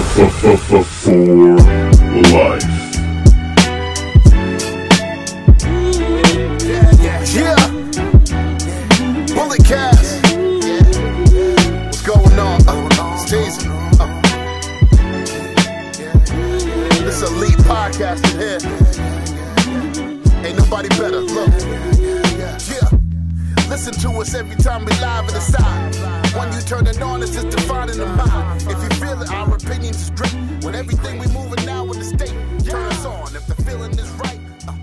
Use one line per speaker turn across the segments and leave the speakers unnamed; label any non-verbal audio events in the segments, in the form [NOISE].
For life.
Yeah. Bullet. What's going on? Uh, Uh. This elite podcast here. Ain't nobody better. Look. Yeah. Listen to us every time we live in the side. When you turn it on, it's just defining the mind. If you feel it, our opinions is great. When everything we moving now in the state, turn on. If the feeling is right, uh,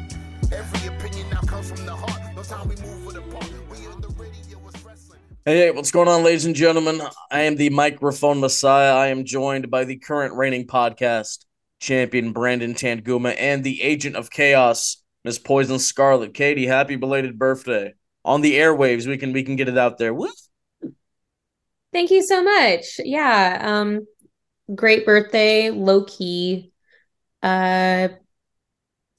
every opinion now comes from the heart. No time we move with a part. We on the radio, it's wrestling.
Hey, hey, what's going on, ladies and gentlemen? I am the microphone messiah. I am joined by the current reigning podcast champion, Brandon Tanguma, and the agent of chaos, Miss Poison Scarlet. Katie, happy belated birthday. On the airwaves, we can we can get it out there. Woo!
Thank you so much. Yeah. Um great birthday, low key. Uh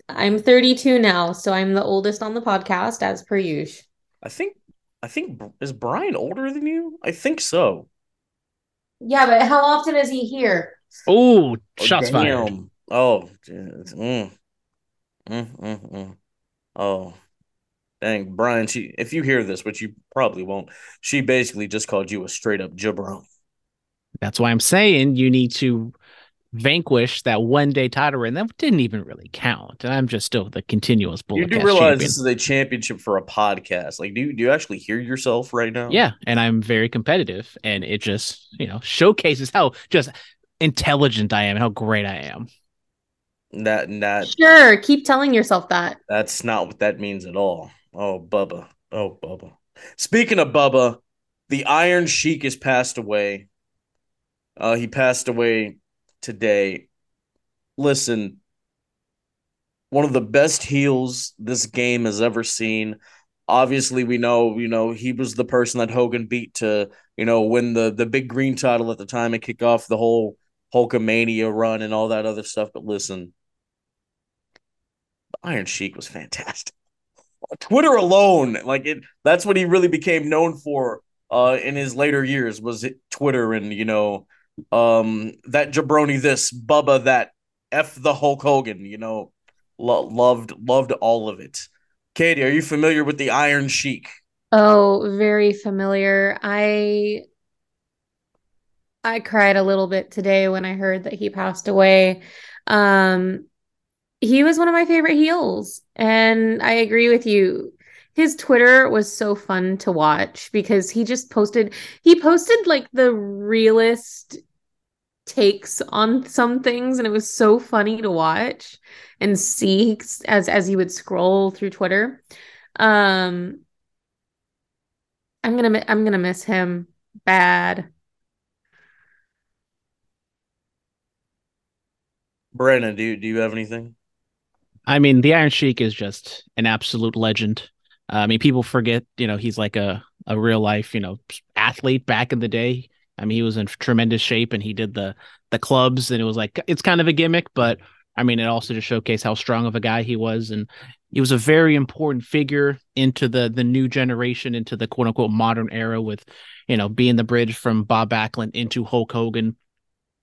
I'm 32 now, so I'm the oldest on the podcast as per usual.
I think I think is Brian older than you? I think so.
Yeah, but how often is he here?
Oh,
Oh,
shots fired.
damn. Oh, jeez. mm. Mm, mm, mm. oh, dang, Brian. She, if you hear this, which you probably won't, she basically just called you a straight up jabroni.
That's why I'm saying you need to vanquish that one day title reign. That didn't even really count. And I'm just still the continuous bullet.
You do realize
champion.
this is a championship for a podcast. Like, do you, do you actually hear yourself right now?
Yeah, and I'm very competitive, and it just you know showcases how just intelligent I am and how great I am.
That that
Sure, keep telling yourself that.
that's not what that means at all. Oh, Bubba. Oh, Bubba. Speaking of Bubba, the Iron Sheik has passed away. Uh, he passed away today. Listen, one of the best heels this game has ever seen. Obviously, we know, you know, he was the person that Hogan beat to, you know, win the the big green title at the time and kick off the whole Hulkamania run and all that other stuff. But listen, the Iron Sheik was fantastic. [LAUGHS] Twitter alone, like it, that's what he really became known for uh in his later years was it Twitter and you know um that jabroni this Bubba that F the Hulk Hogan, you know, lo- loved loved all of it. Katie, are you familiar with the Iron Sheik?
Oh, very familiar. I I cried a little bit today when I heard that he passed away. Um, he was one of my favorite heels, and I agree with you. His Twitter was so fun to watch because he just posted he posted like the realest takes on some things and it was so funny to watch and see as as he would scroll through Twitter. Um I'm gonna I'm gonna miss him bad.
Brandon, do you do you have anything?
I mean, the Iron Sheik is just an absolute legend. Uh, I mean, people forget, you know, he's like a a real life, you know, athlete back in the day. I mean, he was in tremendous shape and he did the the clubs and it was like it's kind of a gimmick, but I mean, it also just showcased how strong of a guy he was and he was a very important figure into the the new generation into the quote unquote modern era with, you know, being the bridge from Bob Backlund into Hulk Hogan.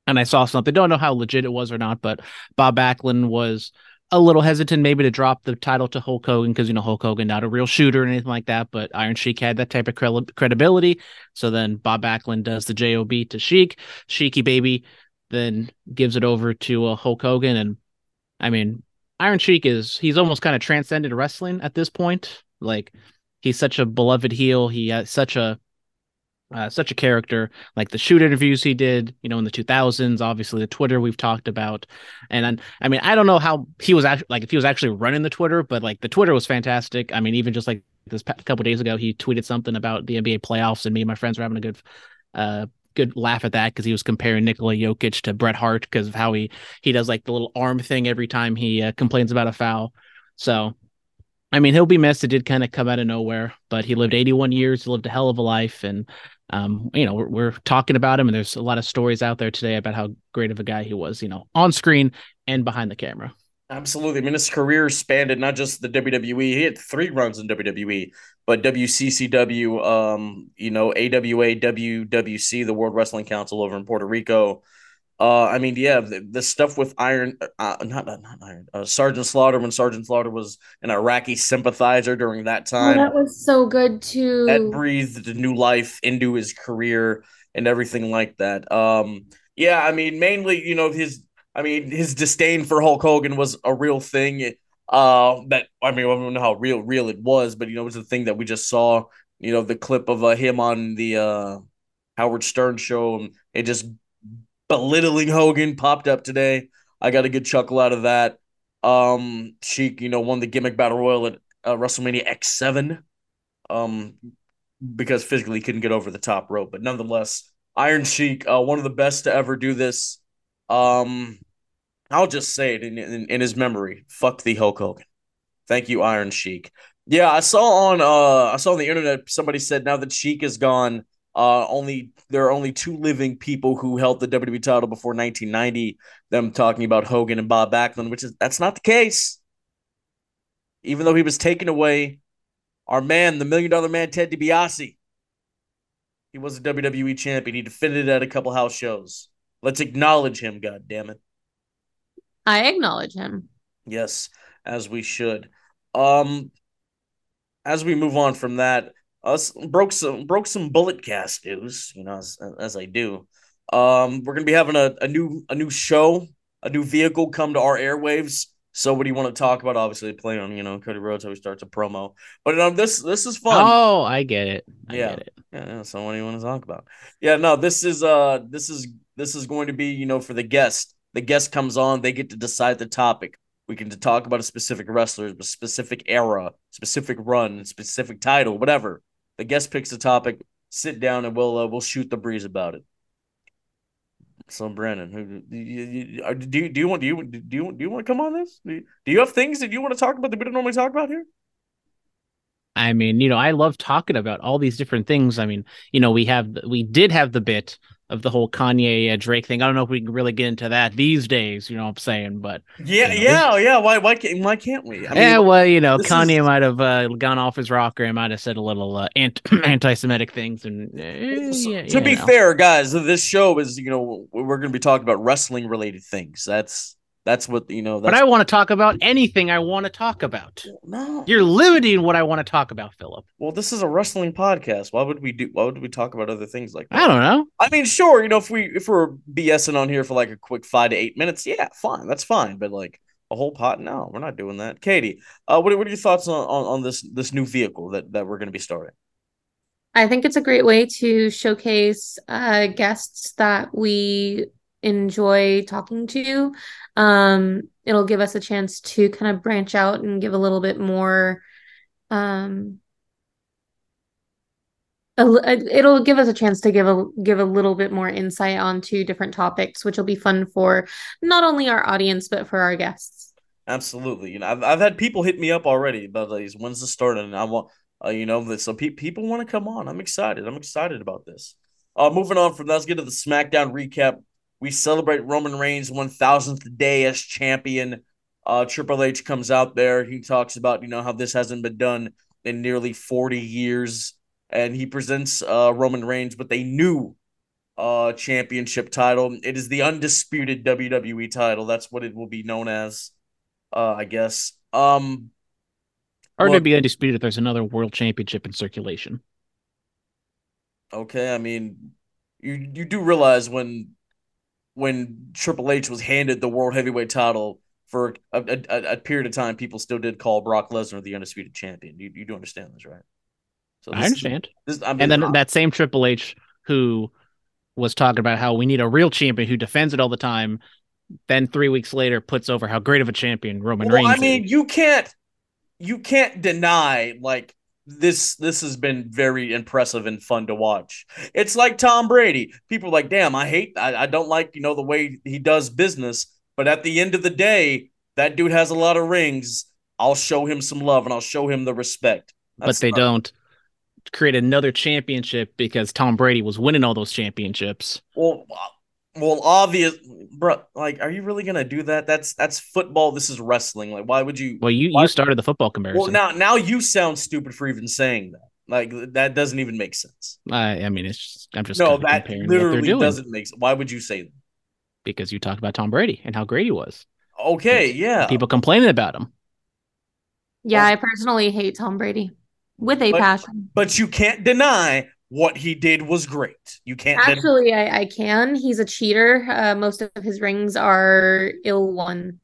And I saw something, don't know how legit it was or not, but Bob Backlund was a little hesitant maybe to drop the title to Hulk Hogan because you know Hulk Hogan not a real shooter or anything like that, but Iron Sheik had that type of cre- credibility. So then Bob Backlund does the job to Sheik, Sheiky baby, then gives it over to uh, Hulk Hogan, and I mean Iron Sheik is he's almost kind of transcended wrestling at this point. Like he's such a beloved heel. He has such a uh, such a character like the shoot interviews he did you know in the 2000s obviously the twitter we've talked about and I, mean i don't know how he was actually like if he was actually running the twitter but like the twitter was fantastic i mean even just like this pa- couple days ago he tweeted something about the nba playoffs and me and my friends were having a good uh good laugh at that because he was comparing Nikola Jokic to Bret Hart because of how he he does like the little arm thing every time he uh, complains about a foul so I mean, he'll be missed. It did kind of come out of nowhere, but he lived 81 years. He lived a hell of a life, and um, you know, we're, we're talking about him, and there's a lot of stories out there today about how great of a guy he was. You know, on screen and behind the camera.
Absolutely. I mean, his career spanned not just the WWE. He had three runs in WWE, but WCCW, um, you know, AWA, WWC, the World Wrestling Council over in Puerto Rico, Uh, I mean, yeah, the, the stuff with Iron, uh, not not Iron, uh, Sergeant Slaughter when Sergeant Slaughter was an Iraqi sympathizer during that
Oh,
time.
that was so good too.
that breathed new life into his career and everything like that. Um, yeah, I mean, mainly, you know, his, I mean, his disdain for Hulk Hogan was a real thing. Uh, that I mean, I don't know how real, real it was, but you know, it was the thing that we just saw. You know, the clip of uh, him on the uh, Howard Stern show, and it just belittling Hogan popped up today. I got a good chuckle out of that. Um, Sheik, you know, won the gimmick battle royal at uh, WrestleMania X7. Um, because physically he couldn't get over the top rope. But nonetheless, Iron Sheik, uh, one of the best to ever do this. Um, I'll just say it in, in, in his memory. Fuck the Hulk Hogan. Thank you, Iron Sheik. Yeah, I saw on uh I saw on the internet somebody said now that Sheik is gone, uh only there are only two living people who held the WWE title before 1990. Them talking about Hogan and Bob Backlund, which is that's not the case. Even though he was taken away our man, the million dollar man, Ted DiBiase. He was a WWE champion. He defended it at a couple house shows. Let's acknowledge him, God damn it.
I acknowledge him.
Yes, as we should. Um, as we move on from that, us broke some broke some bullet cast news. You know, as, as I do. Um, we're gonna be having a, a new a new show, a new vehicle come to our airwaves. So, what do you want to talk about? Obviously, play on you know Cody Rhodes how he starts a promo, but um, this this is fun.
Oh, I get it. I
Yeah.
get it.
Yeah, yeah, so what do you want to talk about? Yeah, no, this is uh this is this is going to be, you know, for the guest. The guest comes on, they get to decide the topic. We can talk about a specific wrestler, a specific era, specific run, specific title, whatever. The guest picks a topic, sit down and we'll uh, we'll shoot the breeze about it. So Brandon, who do you, you- do you, do you want do you do you do you want to come on this? Do you, do you have things that you want to talk about that we don't normally talk about here?
I mean, you know, I love talking about all these different things. I mean, you know, we have we did have the bit of the whole Kanye uh, Drake thing. I don't know if we can really get into that these days. You know what I'm saying? But
Yeah,
You know,
yeah, yeah. Why why can't why can't we? I
yeah, well, you know, Kanye
is-
might have uh, gone off his rocker and might have said a little uh, ant- [CLEARS THROAT] anti-Semitic things. And uh,
So,
yeah,
to be
know.
fair, guys, this show is you know we're going to be talking about wrestling related things. That's that's what you know. That's,
but I want to talk about anything I want to talk about.
no.
You're limiting what I want to talk about, Philip.
Well, this is a wrestling podcast. Why would we do? Why would we talk about other things like that?
I don't know.
I mean, sure, you know, if we if we're BSing on here for like a quick five to eight minutes, yeah, fine, that's fine. But like a whole pot, no, we're not doing that. Katie, uh, what are- what are your thoughts on on, on this this new vehicle that that we're going to be starting?
I think it's a great way to showcase uh, guests that we enjoy talking to. Um, it'll give us a chance to kind of branch out and give a little bit more. Um, a uh, it'll give us a chance to give a give a little bit more insight onto different topics, which will be fun for not only our audience but for our guests.
Absolutely. You know, I've, I've had people hit me up already about these. When's the start? And I want, uh, you know, so pe- people want to come on. I'm excited. I'm excited about this. Uh, moving on from that, let's get to the SmackDown recap. We celebrate Roman Reigns' 1000th day as champion. Uh, Triple H comes out there. He talks about, you know, how this hasn't been done in nearly 40 years. And he presents uh, Roman Reigns with a new uh, championship title. It is the undisputed WWE title. That's what it will be known as uh, I guess. Um,
Hard to be undisputed if there's another world championship in circulation.
okay. I mean, you you do realize when when Triple H was handed the world heavyweight title for a, a, a period of time, people still did call Brock Lesnar the undisputed champion. You you do understand this, right? So
I
this-
understand.
This, I mean,
and then
I-
that same Triple H who was talking about how we need a real champion who defends it all the time, then three weeks later puts over how great of a champion Roman
well,
Reigns
I mean,
is.
you can't you can't deny like this this has been very impressive and fun to watch. It's like Tom Brady. People are like, damn, I hate I, I don't like, you know, the way he does business, but at the end of the day, that dude has a lot of rings. I'll show him some love and I'll show him the respect.
but they
not-
don't create another championship because Tom Brady was winning all those championships.
Well, well, obvious, bro. Like, are you really gonna do that? That's that's football. This is wrestling. Like, why would you?
Well, you
Why-
you started the football comparison.
Well, now now you sound stupid for even saying that. Like, that doesn't even make sense.
I, I mean, it's just, I'm just
no,
kinda
that
comparing what
literally
doing.
doesn't make sense. Why would you say that?
because you talked about Tom Brady and how great he was.
Okay, yeah.
People complaining about him.
Yeah, I personally hate Tom Brady with a
But-
passion.
but you can't deny what he did was great. You can't den-
Actually, I, I can. He's a cheater. Uh, most of his rings are ill won.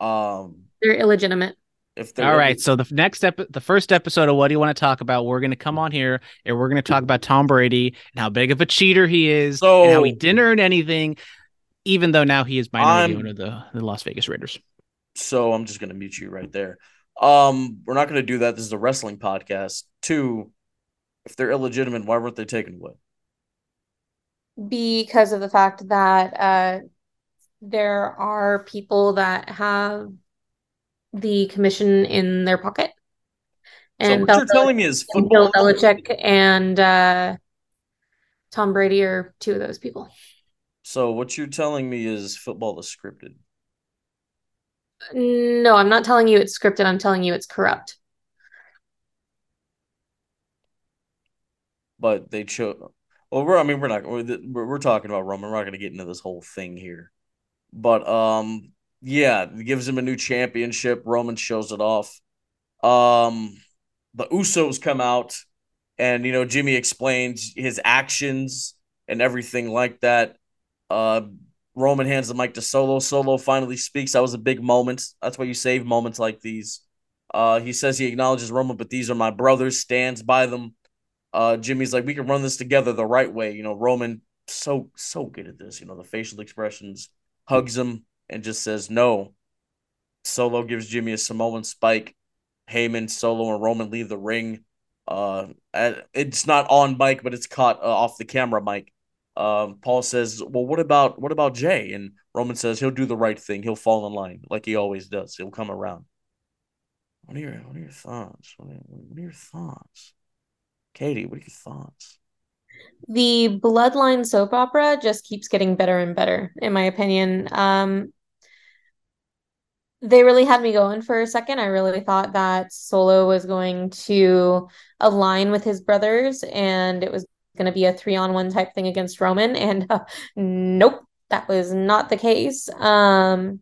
um
They're illegitimate.
if they're
All right. So the next ep- the first episode of what do you want to talk about? We're going to come on here and we're going to talk about Tom Brady and how big of a cheater he is and how he didn't earn anything, even though now he is minority
I'm-
owner of the, the Las Vegas Raiders.
so I'm just gonna mute you right there. Um, we're not gonna do that. This is a wrestling podcast. Two, if they're illegitimate, why weren't they taken away?
because of the fact that uh, there are people that have the commission in their pocket.
So
And
what
Bill,
you're telling me is
and Bill. Belichick and uh, Tom Brady are two of those people.
So what you're telling me is football is scripted.
No, I'm not telling you it's scripted. I'm telling you it's corrupt.
But they chose. Well, we're I mean we're not we're we're, talking about Roman. We're not going to get into this whole thing here, but um yeah, gives him a new championship. Roman shows it off. Um, the Usos come out, and you know Jimmy explains his actions and everything like that. Uh, Roman hands the mic to Solo. Solo finally speaks. That was a big moment. That's why you save moments like these. Uh, he says he acknowledges Roman, but these are my brothers. Stands by them uh Jimmy's like we can run this together the right way. You know, Roman so so good at this, you know, the facial expressions, hugs him and just says no. Solo gives Jimmy a Samoan spike. Heyman, Solo, and Roman leave the ring. Uh, it's not on mic, but it's caught uh, off the camera mic. Um, Paul says, "Well, what about what about Jay?" And Roman says he'll do the right thing. He'll fall in line like he always does. He'll come around. What are your What are your thoughts? What are, what are your thoughts? Katie, what are your thoughts?
The Bloodline soap opera just keeps getting better and better, in my opinion. Um, they really had me going for a second. I really thought that Solo was going to align with his brothers and it was going to be a three on one type thing against Roman. [LAUGHS] And uh, nope, that was not the case. Um,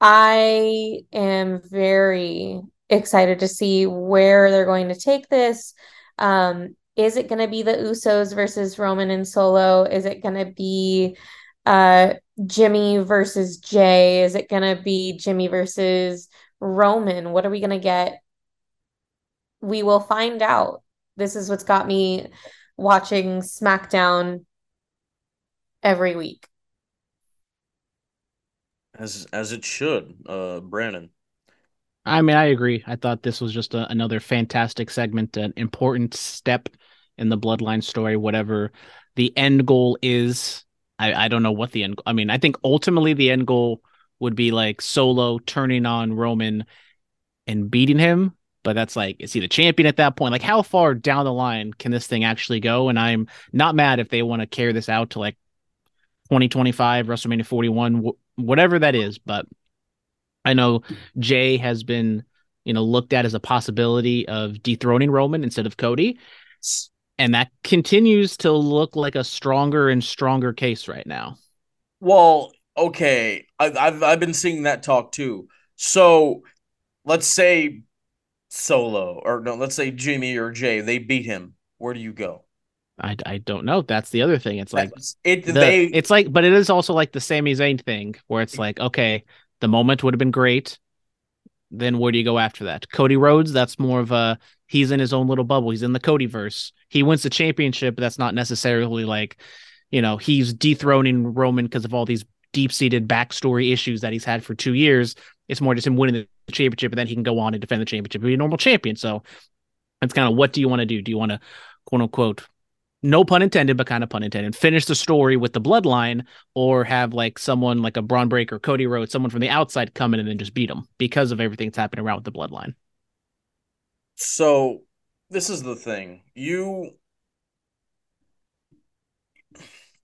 I am very excited to see where they're going to take this. Um, is it going to be the Usos versus Roman and Solo? Is it going to be uh, Jimmy versus Jay? Is it going to be Jimmy versus Roman? What are we going to get? We will find out. This is what's got me watching SmackDown every week.
As as it should, uh, Brandon.
I mean, I agree. I thought this was just a, another fantastic segment, an important step in the bloodline story, whatever the end goal is. I, I don't know what the end I mean, I think ultimately the end goal would be like Solo turning on Roman and beating him, but that's like is he the champion at that point? Like how far down the line can this thing actually go? And I'm not mad if they want to carry this out to like 2025, WrestleMania 41, wh- whatever that is, but I know Jay has been, you know, looked at as a possibility of dethroning Roman instead of Cody. And that continues to look like a stronger and stronger case right now.
Well, okay, I, I've I've been seeing that talk too. So, let's say Solo or no, let's say Jimmy or Jay, they beat him. Where do you go?
I, I don't know. That's the other thing. It's like
That's- it.
the,
they
it's like, but it is also like the Sami Zayn thing where it's like, okay, the moment would have been great. Then where do you go after that? Cody Rhodes, that's more of a he's in his own little bubble. He's in the Cody verse. He wins the championship, but that's not necessarily like, you know, he's dethroning Roman because of all these deep seated backstory issues that he's had for two years. It's more just him winning the championship, and then he can go on and defend the championship be a normal champion. So it's kind of what do you want to do? Do you want to quote unquote no pun intended, but kind of pun intended, finish the story with the bloodline or have like someone like a Bron Breakker, Cody Rhodes, someone from the outside come in and then just beat them because of everything that's happening around with the bloodline.
so this is the thing. You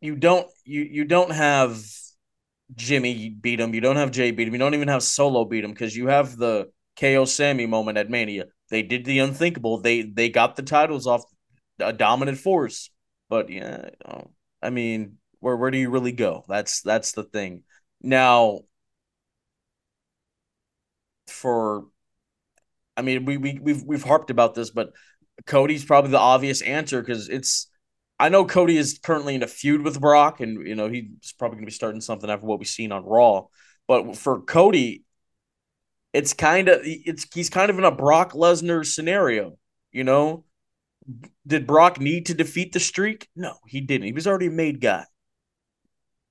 you don't you you don't have Jimmy beat him. You don't have Jay beat him. You don't even have Solo beat him because you have the KO Sami moment at Mania. They did the unthinkable. They they got the titles off a dominant force. But yeah, uh, I mean, Where where do you really go? That's that's the thing. Now, for, I mean, we we we've we've harped about this, but Cody's probably the obvious answer because it's. I know Cody is currently in a feud with Brock, and you know he's probably going to be starting something after what we've seen on Raw. But for Cody, it's kind of it's he's kind of in a Brock Lesnar scenario. You know, did Brock need to defeat the streak? No, he didn't. He was already a made guy,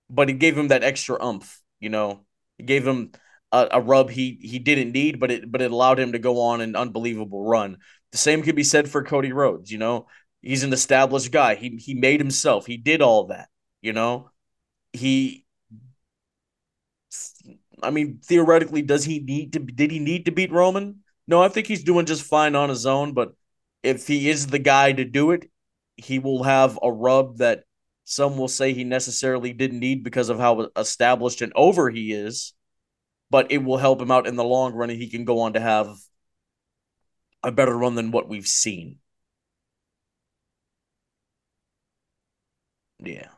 but it gave him that extra umph. You know, It gave him a, a rub he he didn't need, but it but it allowed him to go on an unbelievable run. The same could be said for Cody Rhodes. You know, he's an established guy. He he made himself. He did all that. You know, he. I mean, theoretically, does he need to? Did he need to beat Roman? No, I think he's doing just fine on his own. But if he is the guy to do it, he will have a rub that some will say he necessarily didn't need because of how established and over he is. But it will help him out in the long run, and he can go on to have a better run than what we've seen. Yeah.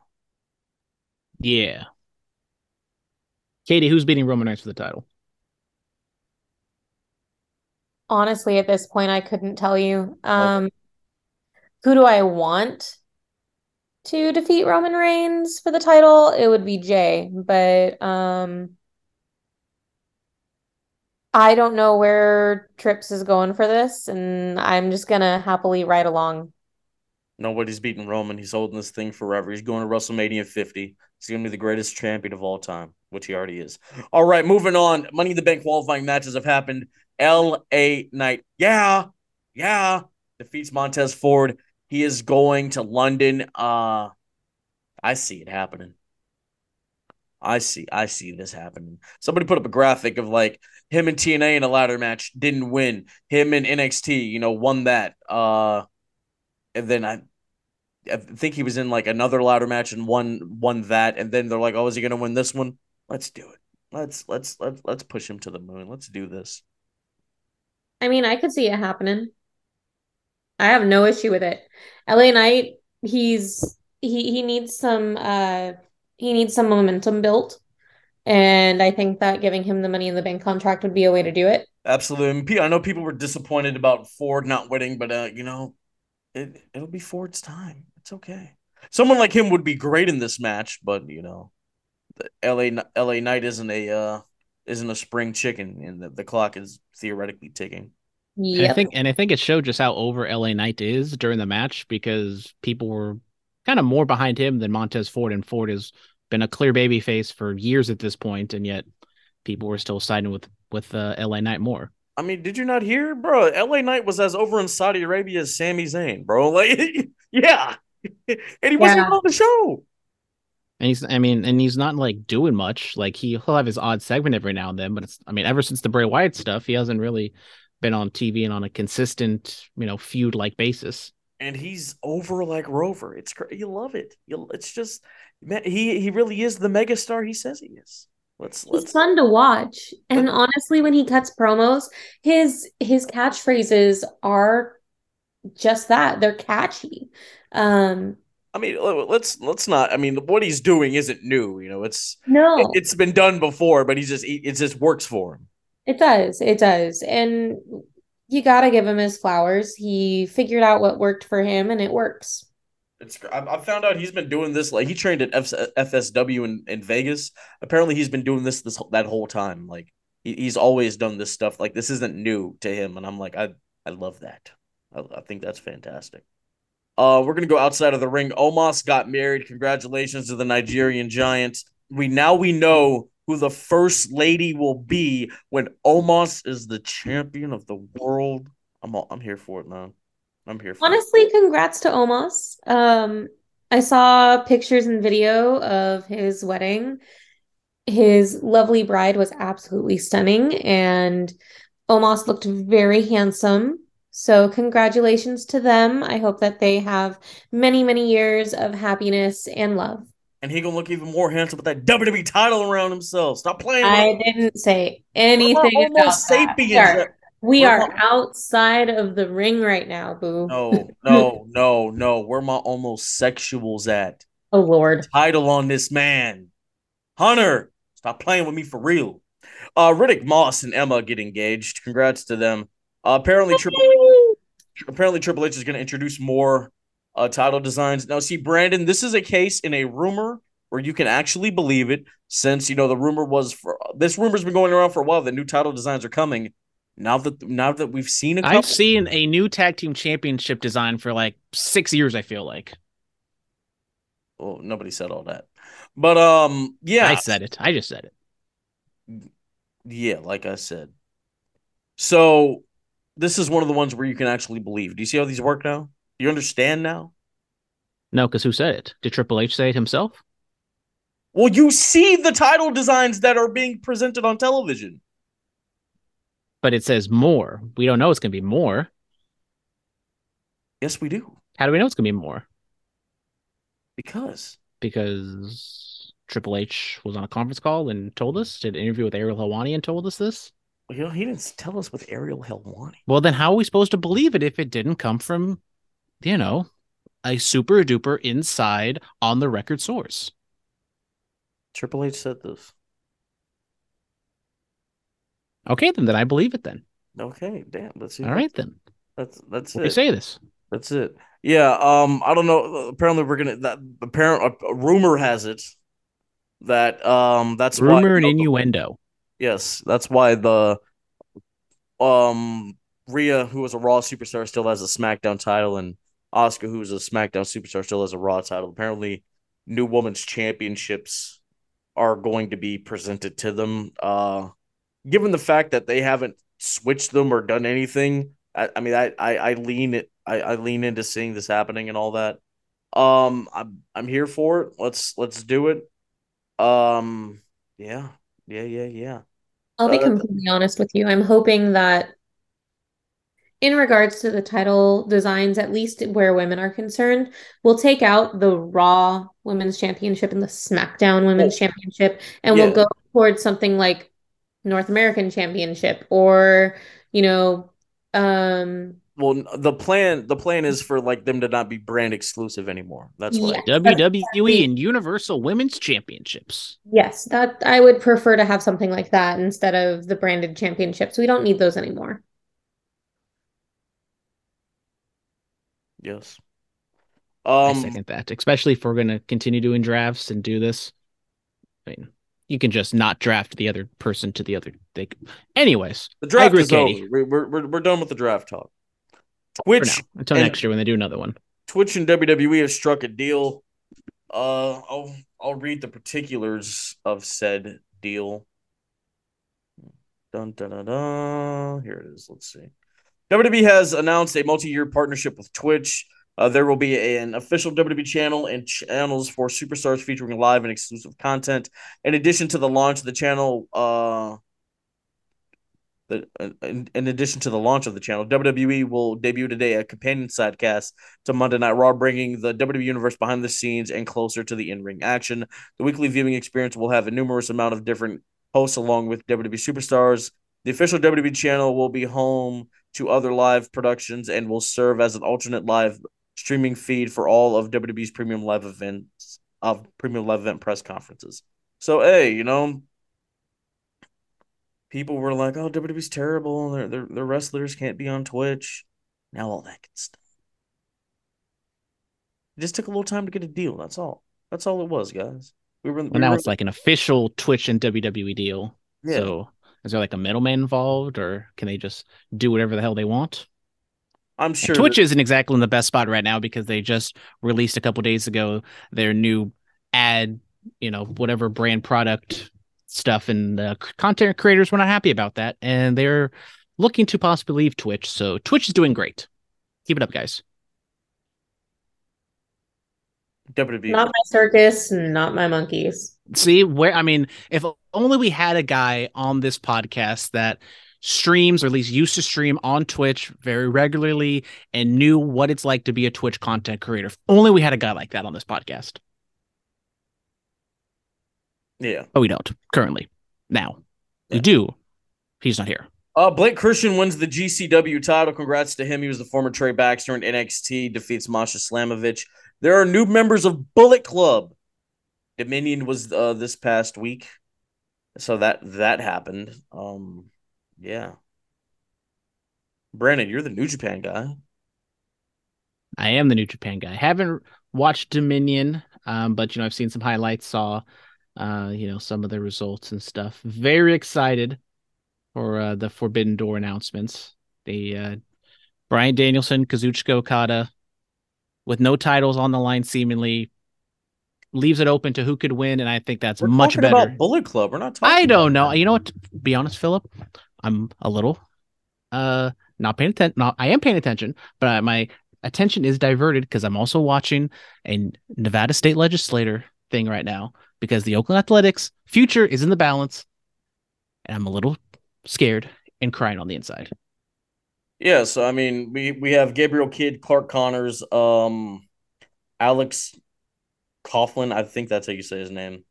Yeah. Katie, who's beating Roman Reigns for the title?
Honestly, at this point, I couldn't tell you. Um, who do I want to defeat Roman Reigns for the title? It would be Jay, but um, I don't know where Trips is going for this, and I'm just gonna happily ride along.
Nobody's beating Roman. He's holding this thing forever. He's going to WrestleMania 50. He's going to be the greatest champion of all time, which he already is. All right, moving on. Money in the Bank qualifying matches have happened. LA Knight, yeah, yeah, defeats Montez Ford. He is going to London. Uh, I see it happening. I see, I see this happening. Somebody put up a graphic of like him and TNA in a ladder match didn't win. Him and NXT, you know, won that. Uh, and then I, I think he was in like another ladder match and won won that. And then they're like, oh, is he gonna win this one? Let's do it. Let's let's let's let's push him to the moon. Let's do this.
I mean, I could see it happening. I have no issue with it. LA Knight, he's he he needs some uh he needs some momentum built. And I think that giving him the money in the bank contract would be a way to do it.
Absolutely. I know people were disappointed about Ford not winning, but uh, you know, it it'll be Ford's time. It's okay. Someone like him would be great in this match, but you know, the LA LA Knight isn't a uh isn't a spring chicken, and the, the clock is theoretically ticking.
Yeah, I think, and I think it showed just how over LA Knight is during the match because people were kind of more behind him than Montez Ford, and Ford has been a clear baby face for years at this point, and yet people were still siding with with uh, LA Knight more.
I mean, did you not hear, bro? LA Knight was as over in Saudi Arabia as Sami Zayn, bro. [LAUGHS] Like, [LAUGHS] yeah, [LAUGHS] and he wasn't yeah. on the show.
And he's, I mean, and he's not like doing much. Like he, he'll have his odd segment every now and then, but it's, I mean, ever since the Bray Wyatt stuff, he hasn't really been on TV and on a consistent, you know, feud like basis.
And he's over like Rover. It's you love it. You, it's just he he really is the megastar he says he is. Let's, let's...
He's fun to watch, and honestly, when he cuts promos, his his catchphrases are just that. They're catchy. Um,
I mean, let's let's not. I mean, what he's doing isn't new. You know, it's
no,
it, has been done before, but he's just it just works for him.
It does, it does, and you gotta give him his flowers. He figured out what worked for him, and it works.
It's I, found out he's been doing this like he trained at F, FSW in, in Vegas. Apparently, he's been doing this this that whole time. Like he, he's always done this stuff. Like this isn't new to him, and I'm like I I love that. I, I think that's fantastic. Uh, we're gonna go outside of the ring. Omos got married. Congratulations to the Nigerian giant. We now we know who the first lady will be when Omos is the champion of the world. I'm all, I'm here for it, man. I'm here for it.
Honestly,
it.
congrats to Omos. Um, I saw pictures and video of his wedding. His lovely bride was absolutely stunning, and Omos looked very handsome. So, congratulations to them. I hope that they have many, many years of happiness and love.
And he gonna look even more handsome with that WWE title around himself. Stop playing.
I didn't say anything about sapiens. We are my... outside of the ring right now, boo.
No, [LAUGHS] no, no, no. Where my almost sexuals at?
Oh Lord.
title on this man. Hunter, stop playing with me for real. Uh, Riddick Moss and Emma get engaged. Congrats to them. Uh, apparently, Triple apparently Triple H is going to introduce more uh, title designs. Now, see, Brandon, this is a case in a rumor where you can actually believe it, since you know the rumor was for this rumor's been going around for a while that new title designs are coming. Now that now that we've seen a couple,
I've seen a new tag team championship design for like six years. I feel like
well, nobody said all that, but um, yeah,
I said it. I just said it.
Yeah, like I said. So this is one of the ones where you can actually believe. Do you see how these work now? Do you understand now?
No, because who said it? Did Triple H say it himself?
Well, you see the title designs that are being presented on television.
But it says more. We don't know it's going to be more.
Yes, we do.
How do we know it's going to be more?
Because
Because Triple H was on a conference call and told us, did an interview with Ariel Helwani and told us this.
You know, he didn't tell us with Ariel Helwani.
Well, then how are we supposed to believe it if it didn't come from, you know, a super duper inside on the record source?
Triple H said this.
Okay, then then I believe it. Then
Okay, damn. Let's see.
all right, then
That's that's
let
it.
say this.
That's it. Yeah. Um. I don't know. Apparently, we're gonna. That apparent a, a rumor has it that um. That's why-
Rumor and innuendo.
Yes, that's why the um Rhea, who was a Raw superstar, still has a SmackDown title, and Asuka, who's a SmackDown superstar, still has a Raw title. Apparently, new women's championships are going to be presented to them. Uh, given the fact that they haven't switched them or done anything, I, I mean, I, I I lean it, I, I lean into seeing this happening and all that. Um, I'm I'm here for it. Let's let's do it. Um, yeah, yeah, yeah, yeah.
I'll be
Uh,
completely honest with you. I'm hoping that in regards to the title designs, at least where women are concerned, we'll take out the Raw Women's Championship and the SmackDown Women's Championship, and
yeah.
we'll go towards something like North American Championship or, you know, um,
Well, the plan the plan is for like them to not be brand exclusive anymore. That's what.
Yeah.
WWE and Universal Women's Championships.
yes, that I would prefer to have something like that instead of the branded championships. We don't need those anymore.
Yes.
I
Um.
second that, especially if we're going to continue doing drafts and do this. I mean, you can just not draft the other person to the other. They, anyways,
The
I
draft
agree,
is
Katie.
over. We're, we're we're we're done with the draft talk. Twitch
now, until
and-
next year when they do another one.
Twitch and WWE have struck a deal. Uh, I'll I'll read the particulars of said deal. Dun dun dun dun. Here it is. Let's see. WWE has announced a multi-year partnership with Twitch. Uh, there will be an official WWE channel and channels for superstars featuring live and exclusive content. In addition to the launch of the channel, uh, the, uh, in, in addition to the launch of the channel, WWE will debut today a companion sidecast to Monday Night Raw, bringing the WWE universe behind the scenes and closer to the in-ring action. The weekly viewing experience will have a numerous amount of different hosts along with WWE superstars. The official WWE channel will be home to other live productions and will serve as an alternate live streaming feed for all of WWE's premium live events of premium live event press conferences. So hey, you know, people were like, "Oh, WWE's terrible. Their their their wrestlers can't be on Twitch." Now all that good stuff. It just took a little time to get a deal. That's all. That's all it was, guys. We were.
Well,
we
now
were-
it's like an official Twitch and WWE deal.
yeah.
So, is there like a middleman involved, or can they just do whatever the hell they want?
I'm
And
sure
Twitch
that-
isn't exactly in the best spot right now because they just released a couple days ago their new ad, you know, whatever brand product stuff, and the content creators were not happy about that, and they're looking to possibly leave Twitch. So Twitch is doing great. Keep it up, guys.
WWE.
Not my circus, not my monkeys.
See where I mean, if only we had a guy on this podcast that streams or at least used to stream on Twitch very regularly and knew what it's like to be a Twitch content creator. If only we had a guy like that on this podcast.
Yeah.
But we don't currently. Now we do. He's not here.
Uh, Blake Christian wins the GCW title. Congrats to him. He was the former Trey Baxter in NXT. Defeats Masha Slamovich. There are new members of Bullet Club. Dominion was uh, this past week, so that that happened. Um, yeah. Brandon, you're the New Japan guy.
I am the New Japan guy. Haven't watched Dominion, um, but you know I've seen some highlights, saw, uh, you know some of the results and stuff. Very excited for uh, the Forbidden Door announcements. The uh, Bryan Danielson, Kazuchika Okada, with no titles on the line, seemingly leaves it open to who could win, and I think that's
We're
much better.
about Bullet Club. We're not talking.
I don't know.
that.
You know what? To be honest, Philip, I'm a little uh not paying attention. Not I am paying attention, but my attention is diverted because I'm also watching a Nevada state legislator thing right now because the Oakland Athletics future is in the balance, and I'm a little scared and crying on the inside.
Yeah, so I mean, we we have Gabriel Kidd, Clark Connors, um, Alex Coughlin. I think that's how you say his name,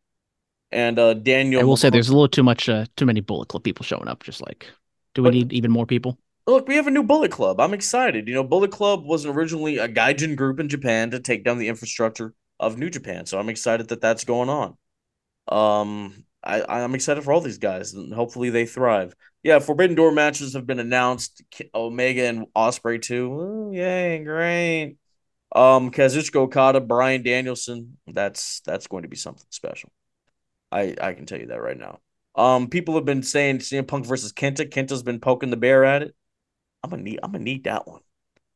and uh, Daniel.
I will say there's a little too much, uh, too many Bullet Club people showing up. Just like, do we
But-
need even more people?
Look, we have a new Bullet Club. I'm excited. You know, Bullet Club was originally a gaijin group in Japan to take down the infrastructure of New Japan. So I'm excited that that's going on. Um, I I'm excited for all these guys, and hopefully they thrive. Yeah, Forbidden Door matches have been announced. Omega and Ospreay too. Ooh, yay, great. Um, Kazuchika Okada, Bryan Danielson. That's that's going to be something special. I I can tell you that right now. Um, people have been saying CM Punk versus Kenta. Kenta's been poking the bear at it. I'm gonna need I'm gonna need that one.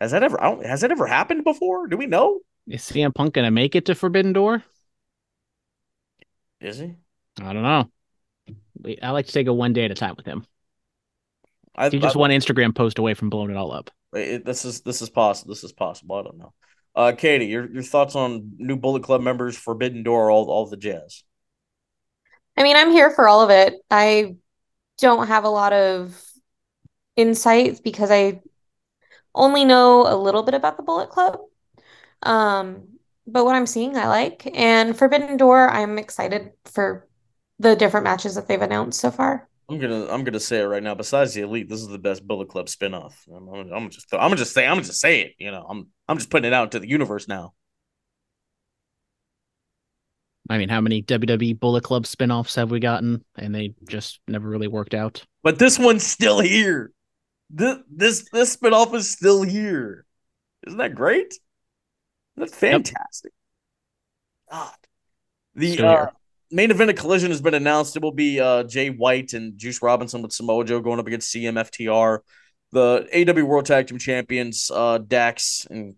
Has that ever has that ever happened before? Do we know?
Is CM Punk gonna make it to Forbidden Door?
Is he?
I don't know. I like to take it one day at a time with him.
I,
He's just
I-
one Instagram post away from blowing it all up.
it- this is this is possible. This is possible. I don't know. Uh, Katie, your your thoughts on new Bullet Club members, Forbidden Door, all all the jazz.
I mean, I'm here for all of it. I don't have a lot of insights because I only know a little bit about the Bullet Club. Um, but what I'm seeing, I like. And Forbidden Door, I'm excited for the different matches that they've announced so far.
I'm gonna I'm gonna say it right now. Besides the Elite, this is the best Bullet Club spinoff. I'm, I'm, I'm just I'm gonna just say I'm gonna just say it. You know, I'm I'm just putting it out into the universe now.
I mean, how many WWE Bullet Club spin-offs have we gotten? And they just never really worked out.
But this one's still here. This this this spinoff is still here. Isn't that great? That's fantastic. God. The uh, main event of Collision has been announced. It will be uh, Jay White and Juice Robinson with Samoa Joe going up against CMFTR. The AEW World Tag Team Champions, uh, Dax and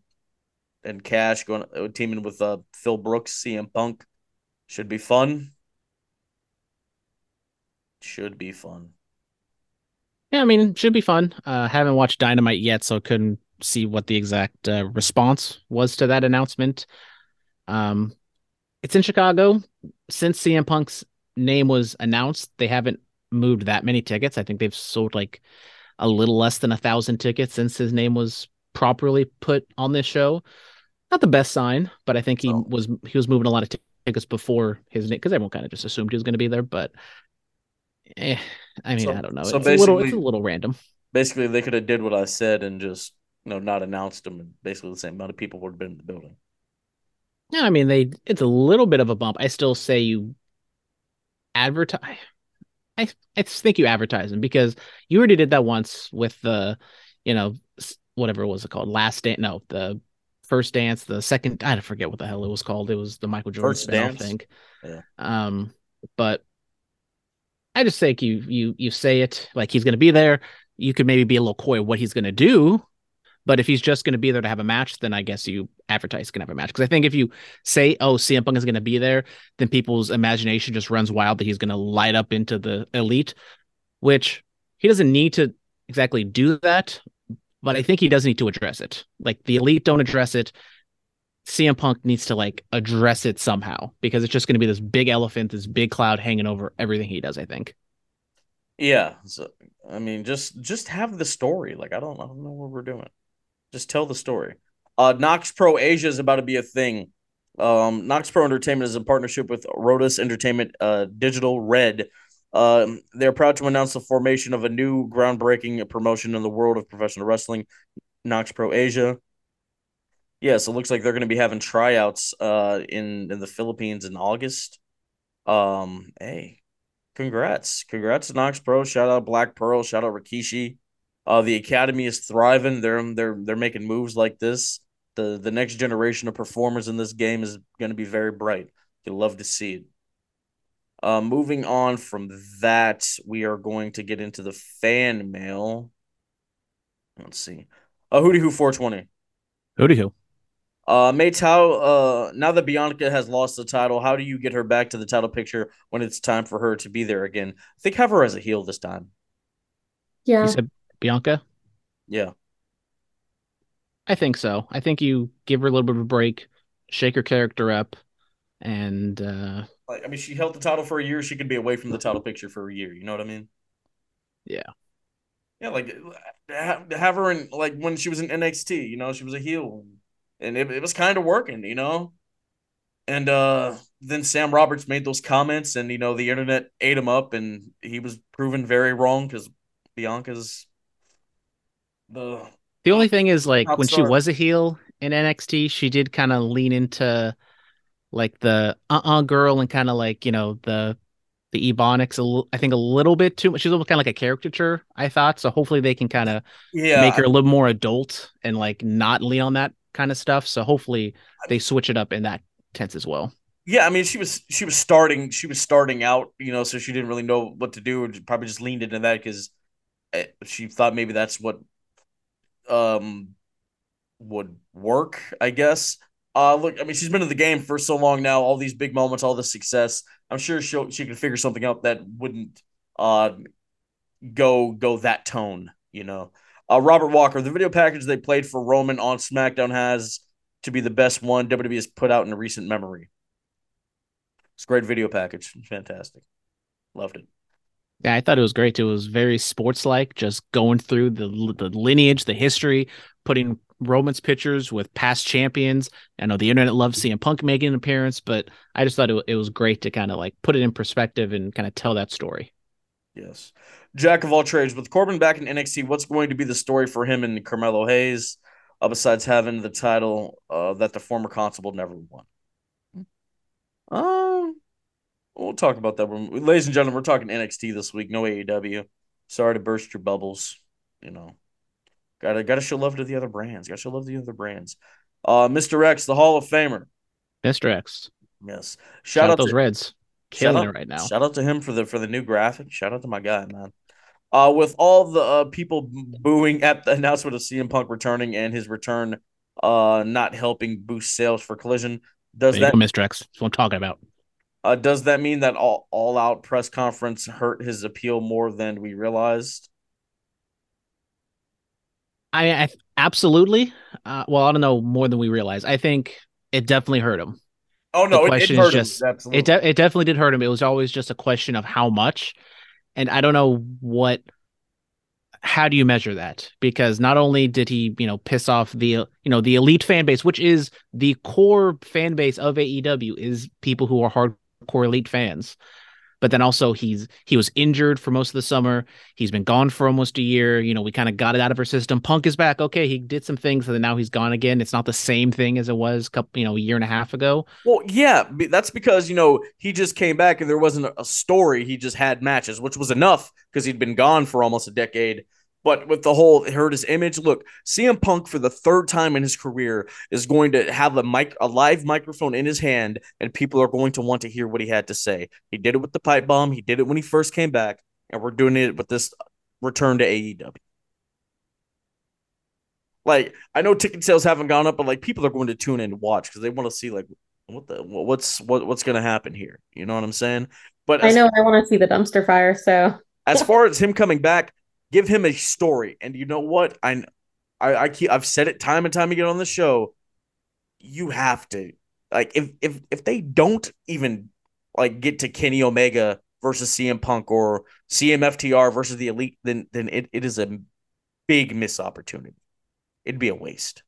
and Cash going uh, teaming with uh, Phil Brooks, CM Punk. Should be fun. Should be fun.
Yeah, I mean, it should be fun. Uh, haven't watched Dynamite yet, so couldn't see what the exact uh, response was to that announcement. Um, it's in Chicago. Since CM Punk's name was announced, they haven't moved that many tickets. I think they've sold like a little less than a thousand tickets since his name was properly put on this show. Not the best sign, but I think he
Oh.
was he was moving a lot of tickets before his name because everyone kind of just assumed he was going to be there. But eh, I mean,
So-
I don't know.
so
it's a little it's a little random.
Basically, they could have did what I said and just you know not announced them, and basically the same amount of people would have been in the building.
No, I mean they it's a little bit of a bump. I still say you advertise I I think you advertise them because you already did that once with the you know whatever was it called last dance no the first dance the second I don't forget what the hell it was called it was the Michael Jordan
First Dance?
thing
Yeah.
um but I just think you you you say it like he's going to be there you could maybe be a little coy what he's going to do but if he's just going to be there to have a match then I guess you advertise going to have a match because I think if you say oh CM Punk is going to be there then people's imagination just runs wild that he's going to light up into the elite, which he doesn't need to exactly do that, but I think he does need to address it. Like the elite don't address it. CM Punk needs to like address it somehow because it's just going to be this big elephant, this big cloud hanging over everything he does. I think.
Yeah, so I mean, just just have the story. Like I don't I don't know what we're doing. Just tell the story. Uh, KnokX Pro Asia is about to be a thing. Um, KnokX Pro Entertainment is in partnership with Rotus Entertainment, uh, Digital Red. Um, they're proud to announce the formation of a new groundbreaking promotion in the world of professional wrestling, KnokX Pro Asia. Yeah, so it looks like they're going to be having tryouts uh in in the Philippines in August. Um, hey, congrats, congrats to KnokX Pro. Shout out Black Pearl. Shout out Rikishi. Uh, the academy is thriving. They're they're they're making moves like this. The the next generation of performers in this game is going to be very bright. You'll love to see it. Uh, moving on from that, we are going to get into the fan mail. Let's see. Uh, Hootie Who 420.
Hootie Who.
Uh, Mates, how uh, now that Bianca has lost the title, how do you get her back to the title picture when it's time for her to be there again? I think have her as a heel this time.
Yeah.
You said Bianca?
Yeah.
I think so. I think you give her a little bit of a break, shake her character up, and uh
Like, I mean, she held the title for a year. She could be away from the title picture for a year. You know what I mean?
Yeah.
Yeah, like have, have her in like when she was in NXT. You know, she was a heel, and it, it was kind of working. You know, and uh then Sam Roberts made those comments, and you know the internet ate him up, and he was proven very wrong because Bianca's the
The only thing is, like, when she was a heel in NXT, she did kind of lean into like the uh-uh girl and kind of like, you know, the the Ebonics, l- I think a little bit too much. She's almost kind of like a caricature, I thought. So hopefully they can kind of
yeah
make her a little more adult and like not lean on that kind of stuff. So hopefully they switch it up in that tense as well.
Yeah, I mean, she was she was starting she was starting out, you know, so she didn't really know what to do, and probably just leaned into that because eh, she thought maybe that's what um would work, I guess. Uh, look, I mean, she's been in the game for so long now, all these big moments, all this success. I'm sure she'll she can figure something out that wouldn't uh go go that tone, you know. Uh, Robert Walker, the video package they played for Roman on SmackDown has to be the best one WWE has put out in recent memory. It's a great video package. Fantastic. Loved it.
Yeah, I thought it was great. too. It was very sports like, just going through the the lineage, the history, putting Roman's pictures with past champions. I know the internet loves CM Punk making an appearance, but I just thought it, it was great to kind of like put it in perspective and kind of tell that story.
Yes. Jack of all trades. With Corbin back in NXT, what's going to be the story for him and Carmelo Hayes, uh, besides having the title uh, that the former constable never won? Um, we'll talk about that. When, ladies and gentlemen, we're talking NXT this week, no AEW. Sorry to burst your bubbles. You know, gotta gotta show love to the other brands. Gotta show love to the other brands. Uh, Mr. X, the Hall of Famer.
Mr. X,
Yes.
shout,
Shout,
out
out
those
to,
Reds, killing
out-
it right now.
Shout out to him for the for the new graphic. Shout out to my guy, man. Uh, with all the uh, people booing at the announcement of CM Punk returning and his return, uh, not helping boost sales for Collision, does that
Mr. X. That's what I'm talking about.
Uh, does that mean that all all out press conference hurt his appeal more than we realized?
I, I absolutely. Uh, well, I don't know more than we realized. I think it definitely hurt him.
Oh no,
The
it, it
question is
hurt him,
just-
absolutely.
It de- it definitely did hurt him. It was always just a question of how much, and I don't know what. How do you measure that? Because not only did he, you know, piss off the, you know, the elite fan base, which is the core fan base of AEW, is people who are hardcore elite fans. But then also he's he was injured for most of the summer. He's been gone for almost a year. You know, we kind of got it out of our system. Punk is back. Okay, he did some things, and then now he's gone again. It's not the same thing as it was, couple, you know, a year and a half ago.
Well, yeah, that's because you know he just came back and there wasn't a story. He just had matches, which was enough because he'd been gone for almost a decade. But with the whole hurt his image. Look, CM Punk for the third time in his career is going to have a mic, a live microphone in his hand, and people are going to want to hear what he had to say. He did it with the pipe bomb. He did it when he first came back, and we're doing it with this return to AEW. Like I know ticket sales haven't gone up, but like people are going to tune in and watch because they want to see like what the what's what what's going to happen here. You know what I'm saying? But
I
as,
know I want to see the dumpster fire, so
as far as him coming back, give him a story. And you know what? I I, I keep I've said it time and time again on the show. You have to like if if if they don't even like get to Kenny Omega versus CM Punk or CMFTR versus the Elite, then then it, it is a big miss opportunity. It'd be a waste.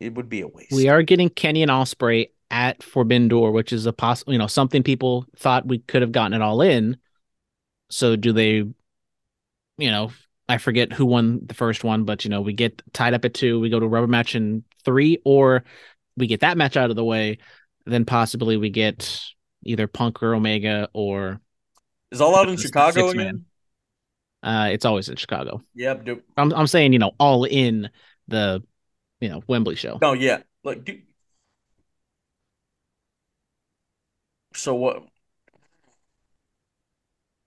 It would be a waste.
We are getting Kenny and Ospreay at Forbidden Door, which is a possible, you know, something people thought we could have gotten it all in. So do they, you know, I forget who won the first one, but you know, we get tied up at two. We go to a rubber match in three, or we get that match out of the way, then possibly we get either Punk or Omega or
Is all out in Chicago again?
uh it's always in Chicago.
Yep. Dude.
I'm I'm saying, you know, all in the you know, Wembley show.
Oh yeah. Look, dude. So what?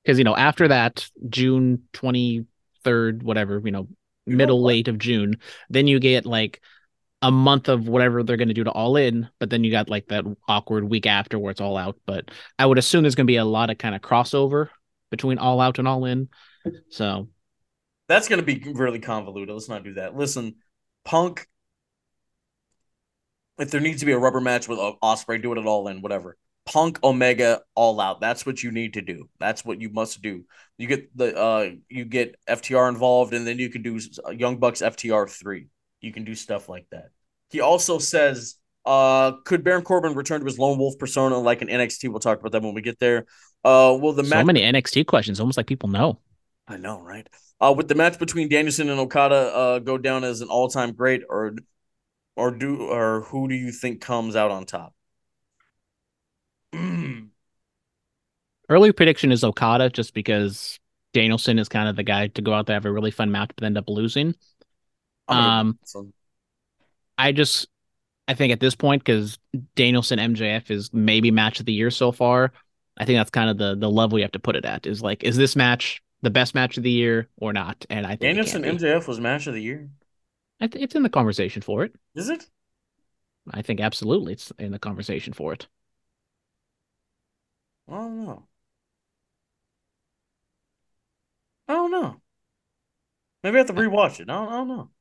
Because you know, after that, June twenty third, whatever, you know, middle late of June, then you get like a month of whatever they're going to do to all in, but then you got like that awkward week after where it's all out. But I would assume there's going to be a lot of kind of crossover between all out and all in. So
That's going to be really convoluted. Let's not do that. Listen, Punk. If there needs to be a rubber match with Ospreay, do it at all in, whatever. Punk Omega all out. That's what you need to do. That's what you must do. You get the uh you get FTR involved, and then you can do uh, Young Bucks FTR three. You can do stuff like that. He also says, uh, could Baron Corbin return to his lone wolf persona like an NXT? We'll talk about that when we get there. Uh, well the
so
match
many NXT questions, almost like people know.
I know, right? Uh, with the match between Danielson and Okada uh, go down as an all time great, or or do or who do you think comes out on top? [CLEARS THROAT]
Early prediction is Okada, just because Danielson is kind of the guy to go out there have a really fun match, but end up losing. Um, I just I think at this point because Danielson MJF is maybe match of the year so far. I think that's kind of the the level you have to put it at. Is like, is this match the best match of the year or not? And I think
Danielson. MJF was match of the year.
I th- it's in the conversation for it.
Is it?
I think absolutely it's in the conversation for it.
I don't know. I don't know. Maybe I have to rewatch it. I don't, I don't know.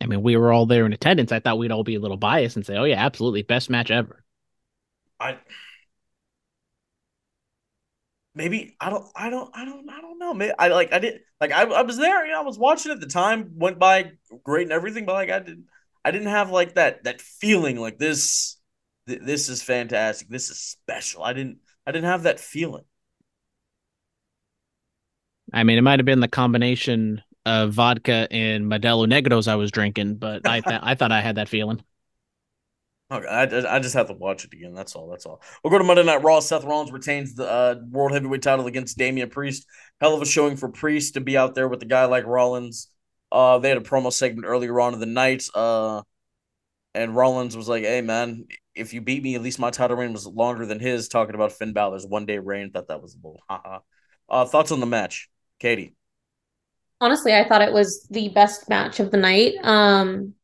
I mean, we were all there in attendance. I thought we'd all be a little biased and say, "Oh yeah, absolutely, best match ever."
I maybe I don't I don't I don't I don't know. Maybe I like I did like I, I was there, you know, I was watching at The time went by great and everything, but like I didn't. I didn't have like that that feeling like this th- this is fantastic. This is special. I didn't I didn't have that feeling.
I mean, it might have been the combination of vodka and Modelo Negros I was drinking, but I th- I thought I had that feeling.
Okay, I, I I just have to watch it again. That's all. That's all. We'll go to Monday Night Raw. Seth Rollins retains the uh, World Heavyweight title against Damian Priest. Hell of a showing for Priest to be out there with a guy like Rollins. Uh, they had a promo segment earlier on in the night. Uh, and Rollins was like, "Hey man, if you beat me, at least my title reign was longer than his." Talking about Finn Balor's one day reign. Thought that was a little haha. Uh, thoughts on the match, Katie?
Honestly, I thought it was the best match of the night. Um,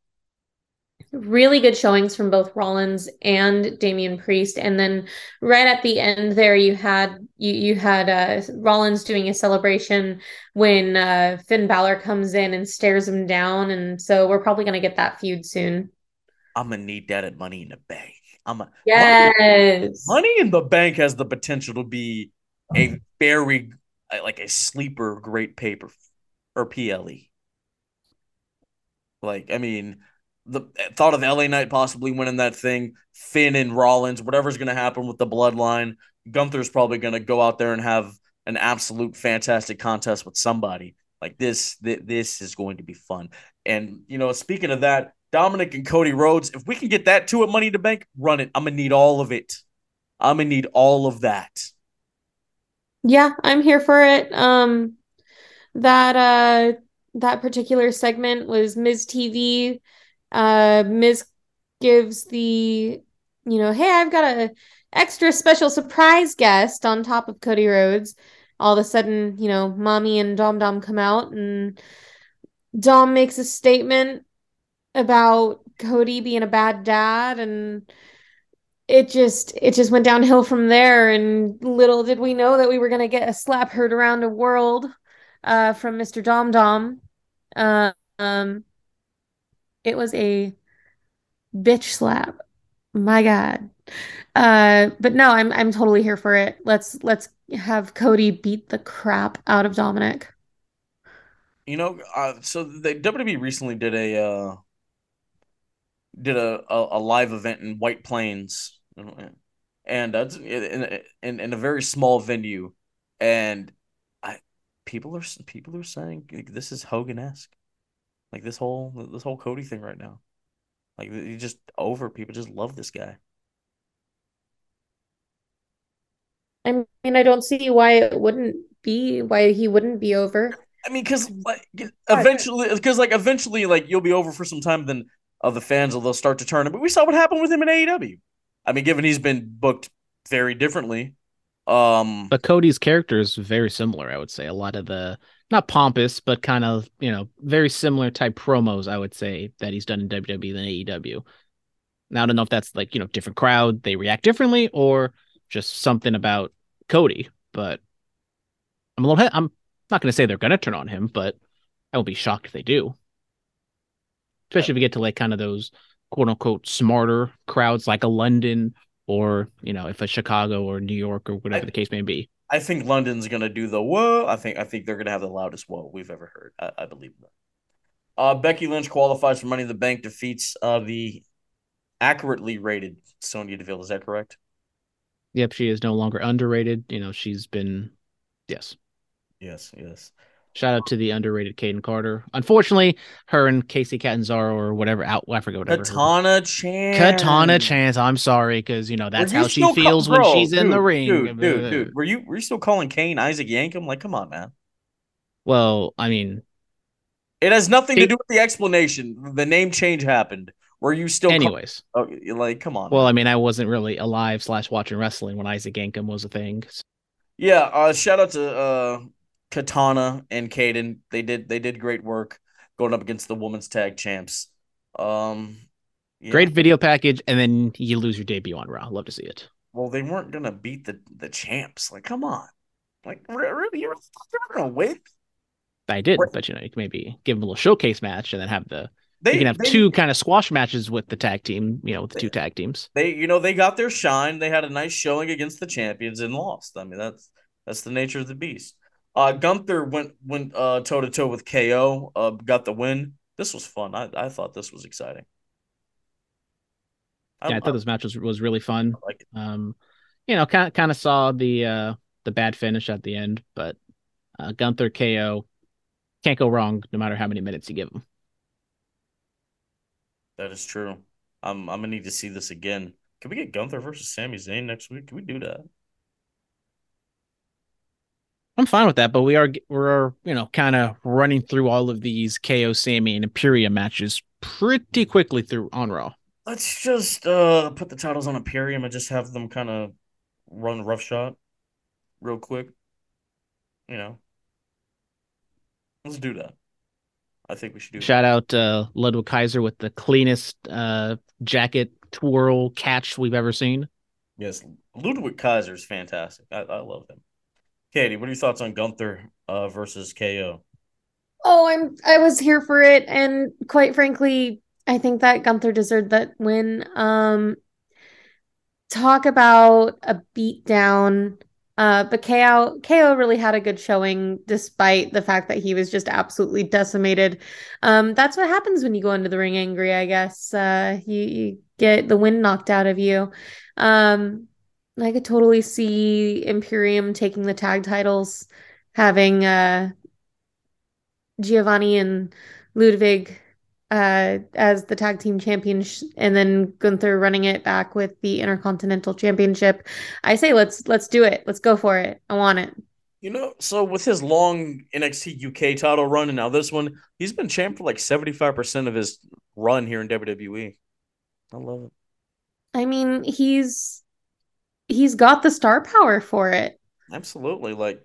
really good showings from both Rollins and Damian Priest, and then right at the end there, you had you you had uh, Rollins doing a celebration when uh, Finn Balor comes in and stares him down, and so we're probably gonna get that feud soon.
I'm gonna need that at Money in the Bank. I'm a
Yes.
Money in the Bank has the potential to be a very like a sleeper great paper or PLE. Like, I mean, the thought of LA Knight possibly winning that thing, Finn and Rollins, whatever's going to happen with the bloodline, Gunther's probably going to go out there and have an absolute fantastic contest with somebody. Like this, th- this is going to be fun. And you know, speaking of that, Dominic and Cody Rhodes, if we can get that two at Money to Bank, run it. I'm gonna need all of it. I'm gonna need all of that.
Yeah, I'm here for it. Um, that uh that particular segment was Miz TV. Uh, Miz gives the, you know, hey, I've got a extra special surprise guest on top of Cody Rhodes. All of a sudden, you know, Mommy and Dom Dom come out and Dom makes a statement about Cody being a bad dad and it just it just went downhill from there. And little did we know that we were going to get a slap heard around the world uh from Mr. Dom Dom. Uh, um it was a bitch slap. My god. Uh but no I'm I'm totally here for it. Let's let's have Cody beat the crap out of Dominic.
You know, uh, so the WWE recently did a uh, did a, a a live event in White Plains, and uh, that's in, in in a very small venue, and I people are people are saying this is Hogan esque. Like this whole this whole Cody thing right now. Like you just over people just love this guy.
I mean, I don't see why it wouldn't be why he wouldn't be over.
I mean, because like eventually, because like eventually, like you'll be over for some time, then uh, the fans they'll start to turn. Him. But we saw what happened with him in AEW. I mean, given he's been booked very differently, um,
But Cody's character is very similar, I would say. A lot of the not pompous, but kind of, you know, very similar type promos, I would say, that he's done in WWE than AEW. Now I don't know if that's like, you know, different crowd, they react differently, or just something about Cody. But I'm a little I'm not gonna say they're gonna turn on him, but I will be shocked if they do. Especially if we get to like kind of those quote unquote smarter crowds like a London or, you know, if a Chicago or New York or whatever
I-
the case may be.
I think London's gonna do the whoa. I think I think they're gonna have the loudest whoa we've ever heard. I, I believe that. Uh, Becky Lynch qualifies for Money in the Bank, defeats uh the accurately rated Sonya Deville. Is that correct?
Yep, she is no longer underrated. You know, she's been yes.
Yes, yes.
Shout out to the underrated Kayden Carter. Unfortunately, her and Kacy Catanzaro or whatever out I forget whatever.
Katana Chance.
Katana Chance. I'm sorry because you know that's
you
how she
ca-
feels when
Bro,
she's in the ring.
Dude, dude, dude. Were you were you still calling Kane Isaac Yankem? Like, come on, man.
Well, I mean,
It has nothing to do with the explanation. The name change happened. Were you still? call-
anyways.
oh, like, come on.
Well,
man.
I mean, I wasn't really alive slash watching wrestling when Isaac Yankem was a thing. So.
yeah. Uh, shout out to uh Katana and Kayden. They did they did great work going up against the women's tag champs. Um, yeah.
Great video package, and then you lose your debut on Raw. Love to see it.
Well, they weren't gonna beat the the champs. Like, come on. Like, re- really, you're, gonna win?
I did, but you know, you can maybe give them a little showcase match and then have the
They
you can have
they-
two kind of squash matches with the tag team. You know, with the two tag teams.
they you know they got their shine. They had a nice showing against the champions and lost. I mean that's that's the nature of the beast. Uh, Gunther went went uh toe to toe with KO. Uh, got the win. This was fun. I I thought this was exciting.
Yeah, I thought this match was was really fun.
Like.
Um, you know, kind kind of saw the uh the bad finish at the end, but uh, Gunther KO can't go wrong no matter how many minutes you give him.
That is true. I'm I'm gonna need to see this again. Can we get Gunther versus Sami Zayn next week? Can we do that?
I'm fine with that, but we are we're you know kind of running through all of these KO, Sami, and Imperium matches pretty quickly through on Raw.
Let's just uh put the titles on Imperium and just have them kind of run roughshod real quick. You know. Let's do that. I think we should do
Shout out uh, Ludwig Kaiser with the cleanest uh, jacket twirl catch we've ever seen.
Yes, Ludwig Kaiser is fantastic. I, I love him. Katie, what are your thoughts on Gunther uh versus KO?
Oh, I'm I was here for it, and quite frankly, I think that Gunther deserved that win. Um, talk about a beatdown. Uh, but KO KO really had a good showing despite the fact that he was just absolutely decimated. Um, that's what happens when you go into the ring angry, I guess. Uh, you, you get the wind knocked out of you. Um, I could totally see Imperium taking the tag titles, having uh Giovanni and Ludwig uh, as the tag team champions, and then Gunther running it back with the Intercontinental Championship. I say let's let's do it. Let's go for it. I want it.
You know, so with his long NXT UK title run and now this one, he's been champ for like 75% of his run here in WWE. I love it.
I mean, he's he's got the star power for it.
Absolutely. Like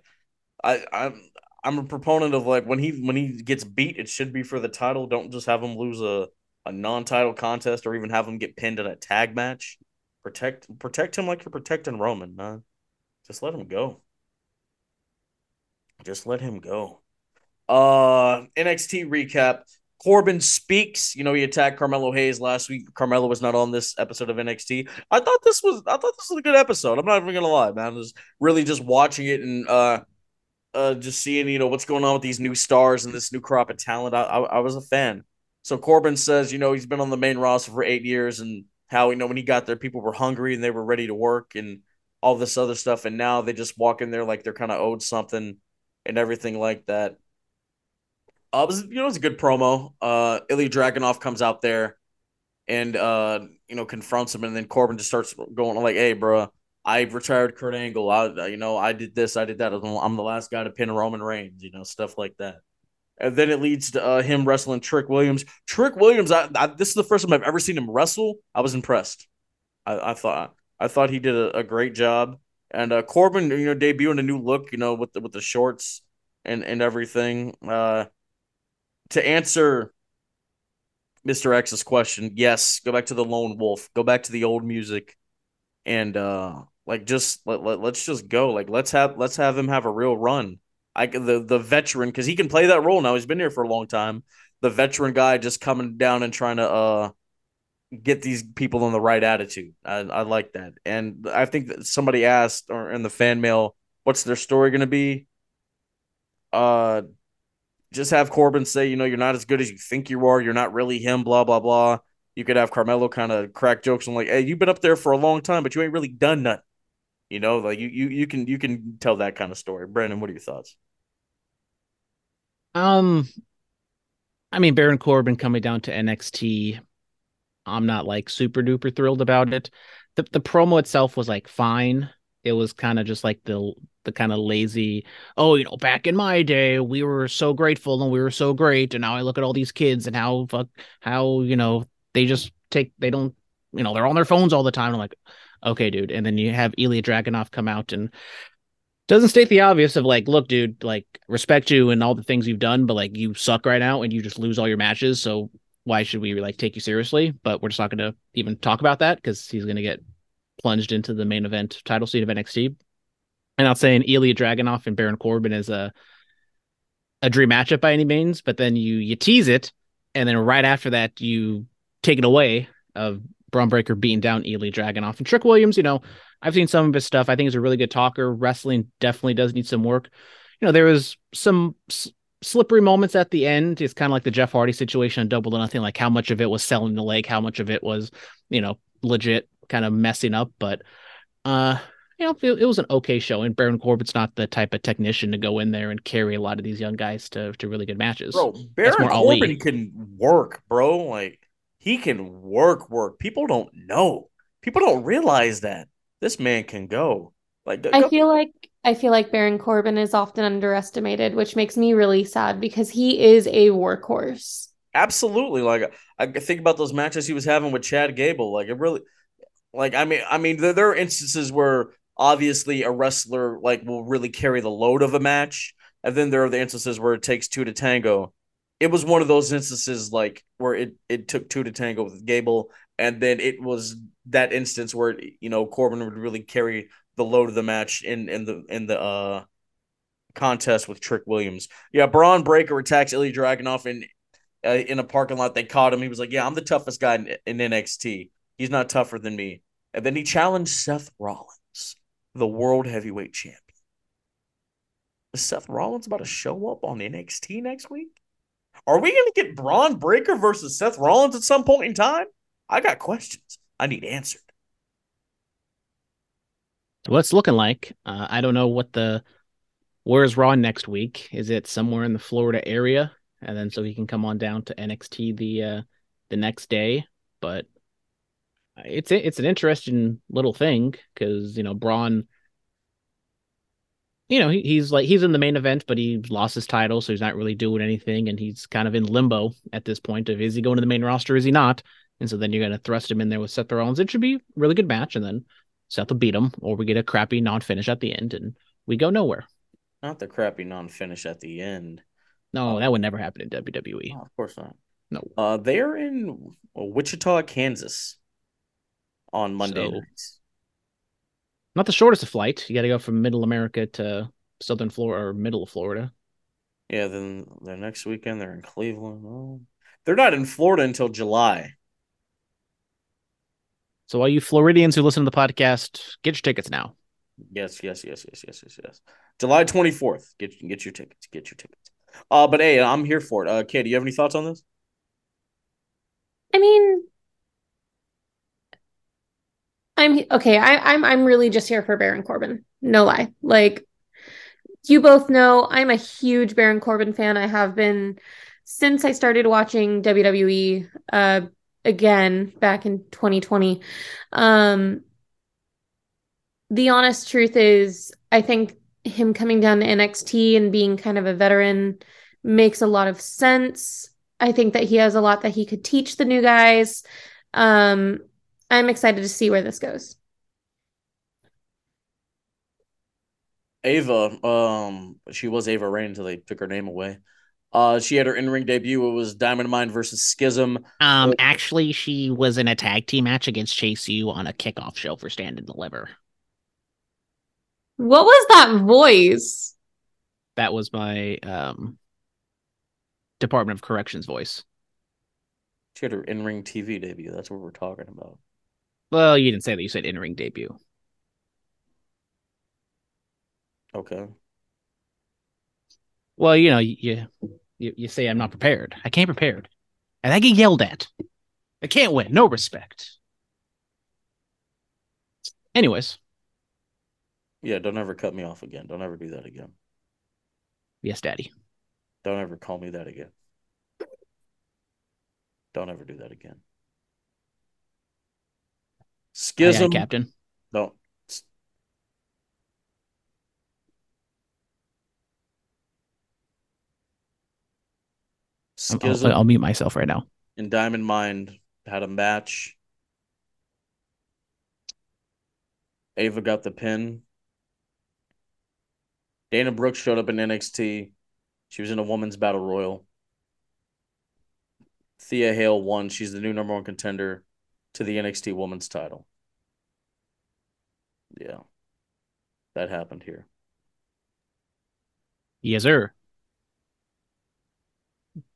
I I'm I'm a proponent of like when he when he gets beat, it should be for the title. Don't just have him lose a, a non-title contest or even have him get pinned in a tag match. Protect protect him like you're protecting Roman, man. Just let him go. Just let him go. Uh NXT recap. Corbin speaks. You know, he attacked Carmelo Hayes last week. Carmelo was not on this episode of NXT. I thought this was I thought this was a good episode. I'm not even gonna lie, man. I was really just watching it and uh uh just seeing, you know, what's going on with these new stars and this new crop of talent. I I, I was a fan. So Corbin says, you know, he's been on the main roster for eight years and how you know when he got there, people were hungry and they were ready to work and all this other stuff. And now they just walk in there like they're kind of owed something and everything like that. Uh, it was, you know, it was a good promo. Uh, Ilja Dragunov comes out there and uh, you know confronts him, and then Corbin just starts going like, "Hey, bro, I retired Kurt Angle. I, you know, I did this, I did that. I'm the last guy to pin Roman Reigns. You know, stuff like that." And then it leads to uh, him wrestling Trick Williams. Trick Williams, I, I, this is the first time I've ever seen him wrestle. I was impressed. I, I thought I thought he did a, a great job. And uh, Corbin, you know, debuting a new look, you know, with the with the shorts and and everything. Uh, to answer Mr. X's question, yes, go back to the Lone Wolf, go back to the old music, and uh, like just let, let let's just go. Like let's have let's have him have a real run. I the the veteran because he can play that role now. He's been here for a long time. The veteran guy just coming down and trying to uh get these people in the right attitude. I, I like that, and I think that somebody asked or in the fan mail, what's their story going to be? Uh, just have Corbin say, you know, you're not as good as you think you are. You're not really him. Blah blah blah. You could have Carmelo kind of crack jokes and like, hey, you've been up there for a long time, but you ain't really done nothing. You know, like you you you can you can tell that kind of story. Brandon, what are your thoughts?
Um, I mean, Baron Corbin coming down to NXT I'm not like super duper thrilled about it. The the promo itself was like fine. It was kind of just like the the kind of lazy, oh, you know, back in my day, we were so grateful and we were so great, and now I look at all these kids and how fuck how you know they just take they don't you know they're on their phones all the time. I'm like, okay, dude. And then you have Ilja Dragunov come out and doesn't state the obvious of like, look, dude, like respect you and all the things you've done, but like you suck right now and you just lose all your matches. So why should we like take you seriously? But we're just not going to even talk about that because he's going to get plunged into the main event title seat of NXT. And not saying Ilja Dragunov and Baron Corbin is a a dream matchup by any means, but then you you tease it, and then right after that you take it away of Bron Breakker beating down Ilja Dragunov and Trick Williams. You know, I've seen some of his stuff. I think he's a really good talker. Wrestling definitely does need some work. You know, there was some slippery moments at the end. It's kind of like the Jeff Hardy situation on Double or Nothing, like how much of it was selling the leg, how much of it was, you know, legit kind of messing up. But, uh, you know, it, it was an okay show. And Baron Corbin's not the type of technician to go in there and carry a lot of these young guys to to really good matches.
Bro, Baron Corbin Ali. can work, bro. Like he can work, work. People don't know. People don't realize that this man can go. Like
I feel like I feel like Baron Corbin is often underestimated, which makes me really sad because he is a workhorse.
Absolutely. Like I think about those matches he was having with Chad Gable. Like it really like I mean I mean there, there are instances where obviously a wrestler like will really carry the load of a match. And then there are the instances where it takes two to tango. It was one of those instances like where it, it took two to tango with Gable, and then it was that instance where you know Corbin would really carry the load of the match in in the in the uh contest with Trick Williams. Yeah, Bron Breakker attacks Ilja Dragunov in uh, in a parking lot. They caught him. He was like, "Yeah, I'm the toughest guy in, in NXT. He's not tougher than me." And then he challenged Seth Rollins, the world heavyweight champion. Is Seth Rollins about to show up on NXT next week? Are we going to get Bron Breakker versus Seth Rollins at some point in time? I got questions. I need answered.
What's looking like? Uh, I don't know what the where's Raw next week. Is it somewhere in the Florida area? And then so he can come on down to NXT the uh, the next day. But it's it's an interesting little thing because you know Bron. You know he, he's like he's in the main event, but he lost his title, so he's not really doing anything, and he's kind of in limbo at this point of is he going to the main roster, is he not? And so then you're going to thrust him in there with Seth Rollins. It should be a really good match, and then Seth will beat him, or we get a crappy non finish at the end, and we go nowhere.
Not the crappy non finish at the end.
No, that would never happen in WWE.
Oh, of course not.
No.
Uh, they're in Wichita, Kansas on Monday so, nights.
Not the shortest of flight. You got to go from Middle America to Southern Florida or Middle of Florida.
Yeah, then the next weekend they're in Cleveland. Oh. They're not in Florida until July.
So all you Floridians who listen to the podcast, get your tickets now.
Yes, yes, yes, yes, yes, yes, yes. July twenty fourth. Get get your tickets. Get your tickets. Uh, but hey, I'm here for it. Uh, Kay, do you have any thoughts on this?
I mean, I'm okay. I, I'm I'm really just here for Baron Corbin. No lie. Like you both know I'm a huge Baron Corbin fan. I have been since I started watching WWE uh, again back in 2020. Um, the honest truth is, I think him coming down to NXT and being kind of a veteran makes a lot of sense. I think that he has a lot that he could teach the new guys. Um, I'm excited to see where this goes.
Ava, um, she was Ava Raine until they took her name away. Uh, she had her in-ring debut. It was Diamond Mine versus Schism.
Um, actually, she was in a tag team match against Chase U on a kickoff show for Stand and Deliver.
What was that voice?
That was my um Department of Corrections voice.
She had her in-ring TV debut. That's what we're talking about.
Well, you didn't say that. You said in-ring debut.
Okay.
Well, you know, you you, you say I'm not prepared. I can't prepared, and I get yelled at. I can't win. No respect. Anyways,
Yeah, don't ever cut me off again. Don't ever do that again.
yes, Daddy.
Don't ever call me that again. Don't ever do that again.
Aye, aye,
Schism.
Captain.
Don't.
I'm- I'll,
Schism
I'll mute myself right now.
and Diamond Mine had a match. Ava got the pin. Dana Brooke showed up in NXT. She was in a women's battle royal. Thea Hale won. She's the new number one contender to the NXT women's title. Yeah. That happened here.
Yes, sir.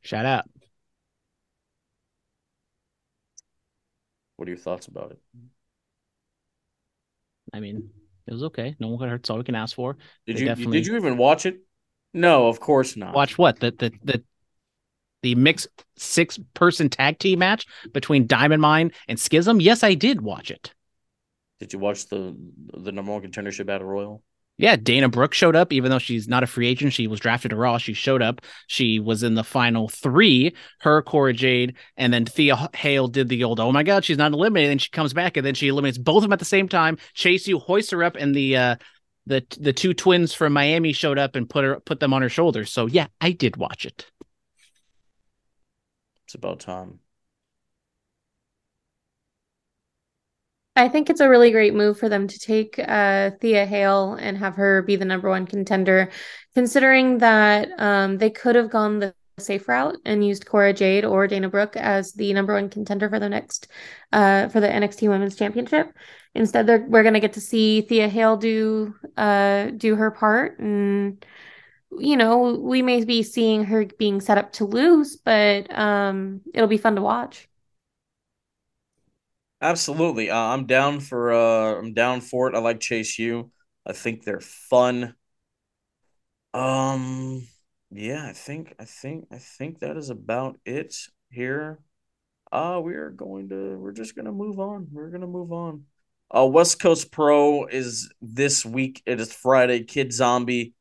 Shout out.
What are your thoughts about it?
I mean, it was okay. No one got hurt. That's all we can ask for.
Did
They
you
definitely-
did you even watch it? No, of course not.
Watch what the the the the mixed six person tag team match between Diamond Mine and Schism. Yes, I did watch it.
Did you watch the the number one contendership battle royal?
Yeah, Dana Brooke showed up, even though she's not a free agent. She was drafted to Raw. She showed up. She was in the final three. Her, Cora Jade, and then Thea Hale did the old, oh my God, she's not eliminated. And she comes back and then she eliminates both of them at the same time. Chase U, hoists her up, and the uh the the two twins from Miami showed up and put her put them on her shoulders. So yeah, I did watch it.
It's about time.
I think it's a really great move for them to take uh, Thea Hale and have her be the number one contender, considering that um, they could have gone the safe route and used Cora Jade or Dana Brooke as the number one contender for the next uh, for the NXT Women's Championship. Instead, they're, we're going to get to see Thea Hale do uh, do her part, and you know we may be seeing her being set up to lose, but um, it'll be fun to watch.
Absolutely. Uh, I'm down for uh I'm down for it. I like Chase U. I think they're fun. Um yeah, I think I think I think that is about it here. Uh we are going to we're just gonna move on. We're gonna move on. Uh West Coast Pro is this week. It is Friday. Kid Zombie.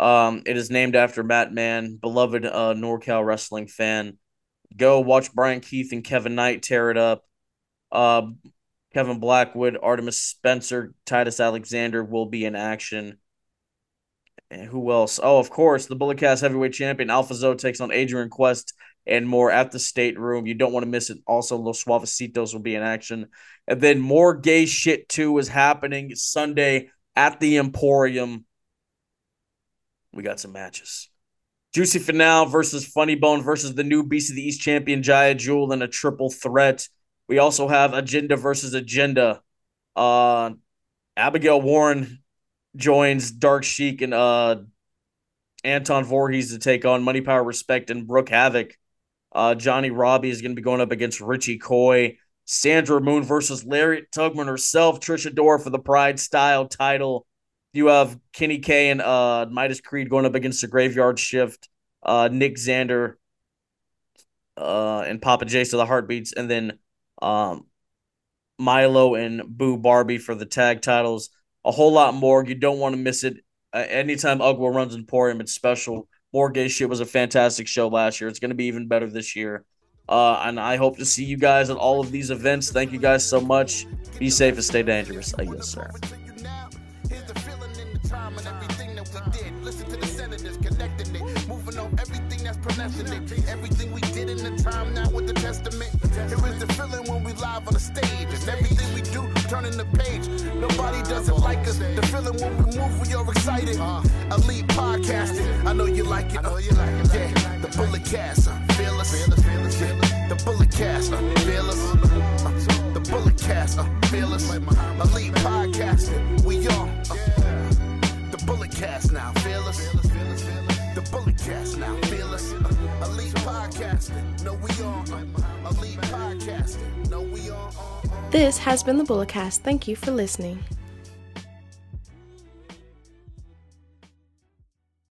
Um, it is named after Matt Mann, beloved uh NorCal wrestling fan. Go watch Bryan Keith and Kevin Knight tear it up. Uh, Kevin Blackwood, Artemis Spencer, Titus Alexander will be in action. And who else? Oh, of course, the Bullet Cast heavyweight champion Alpha Zoe takes on Adrian Quest and more at the state room. You don't want to miss it. Also, Los Suavecitos will be in action. And then more gay shit too is happening Sunday at the Emporium. We got some matches. Juicy Finale versus Funny Bone versus the new Beast of the East champion Jaya Jewel in a triple threat. We also have Agenda versus Agenda. Uh, Abigail Warren joins Dark Sheik and uh, Anton Voorhees to take on Money, Power, Respect, and Brooke Havoc. Uh, Johnny Robbie is going to be going up against Richie Coy. Sandra Moon versus Lariat Tugman herself. Trisha Dora for the Pride Style title. You have Kenny K and uh, Midas Creed going up against the Graveyard Shift. Uh, Nick Xander uh, and Papa Jace to the Heartbeats. And then um, Milo and Boo Barbie for the tag titles. A whole lot more. You don't want to miss it. Uh, anytime Ugwa runs Emporium, it's special. More Gay Shit was a fantastic show last year. It's going to be even better this year. Uh, and I hope to see you guys at all of these events. Thank you guys so much. Be safe and stay dangerous. Uh, yes, sir.
In the time now with the testament. Here is the feeling when we live on the stage and everything we do turning the page. Nobody doesn't like us. The feeling when we move, we are excited. Elite podcasting, I know you like it. It. Yeah, the bullet cast, uh, fearless. Yeah, the bullet cast, uh, fearless. Uh, the bullet cast, uh, fearless. Elite podcasting, we are. Uh, the bullet cast now, fearless. The bullet cast now, fearless. Uh, elite podcasting, no we on. Uh, elite podcasting, no we on. Uh, uh.
This has been the Bulletcast. Thank you for listening.